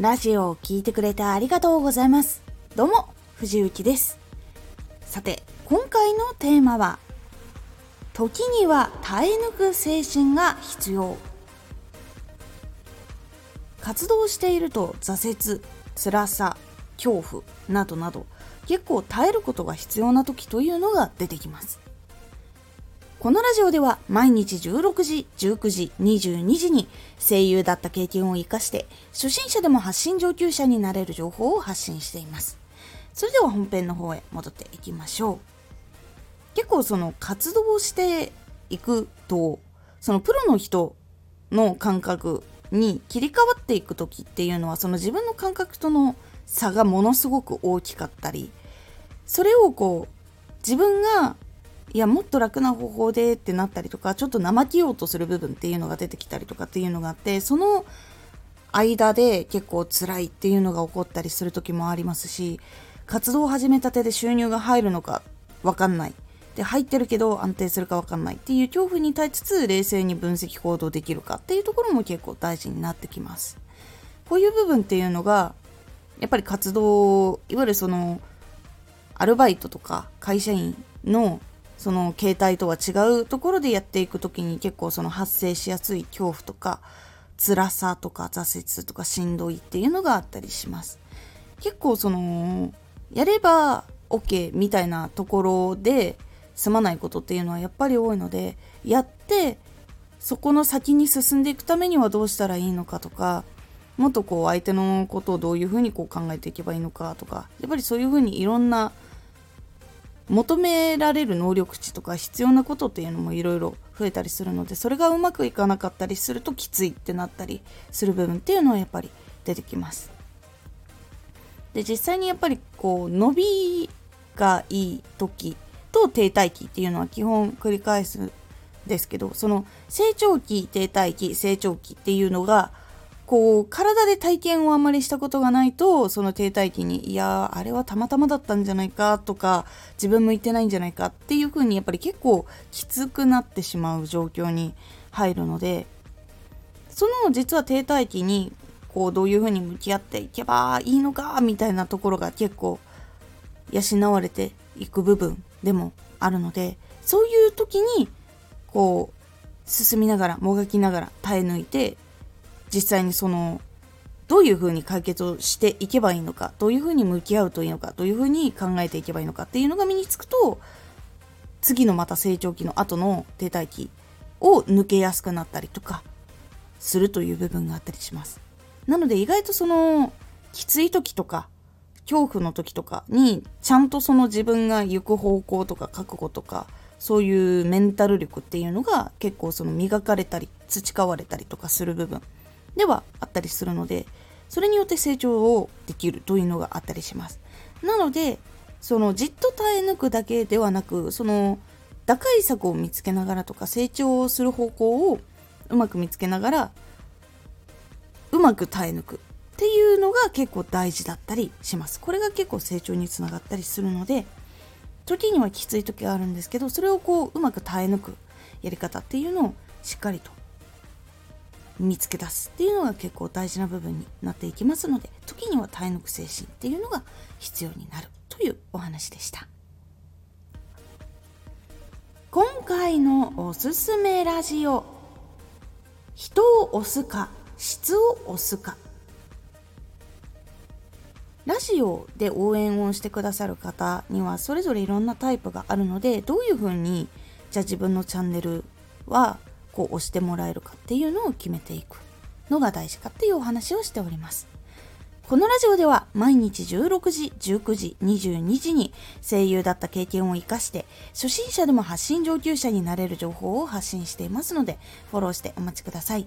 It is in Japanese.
ラジオを聴いてくれてありがとうございます。どうも、藤幸です。さて、今回のテーマは、時には耐え抜く精神が必要。活動していると挫折、辛さ、恐怖などなど結構耐えることが必要な時というのが出てきます。このラジオでは毎日16時、19時、22時に声優だった経験を活かして初心者でも発信上級者になれる情報を発信しています。それでは本編の方へ戻っていきましょう。結構その活動をしていくと、そのプロの人の感覚に切り替わっていく時っていうのはその自分の感覚との差がものすごく大きかったり、それをこう自分がいやもっと楽な方法でってなったりとかちょっと怠けようとする部分っていうのが出てきたりとかっていうのがあってその間で結構辛いっていうのが起こったりする時もありますし活動を始めたてで収入が入るのか分かんない。で入ってるけど安定するか分かんないっていう恐怖に耐えつつ冷静に分析行動できるかっていうところも結構大事になってきます。こういう部分っていうのがやっぱり活動いわゆるそのアルバイトとか会社員のその携帯とは違うところでやっていく時に結構その発生しやすい恐怖とか辛さとか挫折とかしんどいっていうのがあったりします。結構そのやれば OK みたいなところで済まないことっていうのはやっぱり多いのでやってそこの先に進んでいくためにはどうしたらいいのかとかもっとこう相手のことをどういうふうにこう考えていけばいいのかとかやっぱりそういうふうにいろんな求められる能力値とか必要なことっていうのもいろいろ増えたりするのでそれがうまくいかなかったりするときついってなったりする部分っていうのはやっぱり出てきます。で実際にやっぱりこう伸びがいい時と停滞期っていうのは基本繰り返すんですけどその成長期停滞期成長期っていうのがこう、体で体験をあまりしたことがないと、その停滞期に、いやあれはたまたまだったんじゃないかとか、自分向いてないんじゃないかっていう風に、やっぱり結構きつくなってしまう状況に入るので、その実は停滞期に、こう、どういう風に向き合っていけばいいのか、みたいなところが結構、養われていく部分でもあるので、そういう時に、こう、進みながら、もがきながら耐え抜いて、実際にそのどういうふうに解決をしていけばいいのかどういうふうに向き合うといいのかどういうふうに考えていけばいいのかっていうのが身につくと次のまた成長期の後の停滞期を抜けやすくなったりとかするという部分があったりします。なので意外とそのきつい時とか恐怖の時とかにちゃんとその自分が行く方向とか覚悟とかそういうメンタル力っていうのが結構その磨かれたり培われたりとかする部分ではあったりするのでそれによって成長をできるというのがあったりします。なのでそのじっと耐え抜くだけではなくその打開策を見つけながらとか成長をする方向をうまく見つけながらうまく耐え抜く。っていうのが結構大事だったりします。これが結構成長につながったりするので時にはきつい時があるんですけどそれをこううまく耐え抜くやり方っていうのをしっかりと見つけ出すっていうのが結構大事な部分になっていきますので時には耐え抜く精神っていうのが必要になるというお話でした。今回のおすすめラジオ人を押すか質を押すか。ラジオで応援をしてくださる方にはそれぞれいろんなタイプがあるのでどういうふうにじゃあ自分のチャンネルはこう押してもらえるかっていうのを決めていくのが大事かっていうお話をしております。このラジオでは毎日16時、19時、22時に声優だった経験を活かして初心者でも発信上級者になれる情報を発信していますのでフォローしてお待ちください。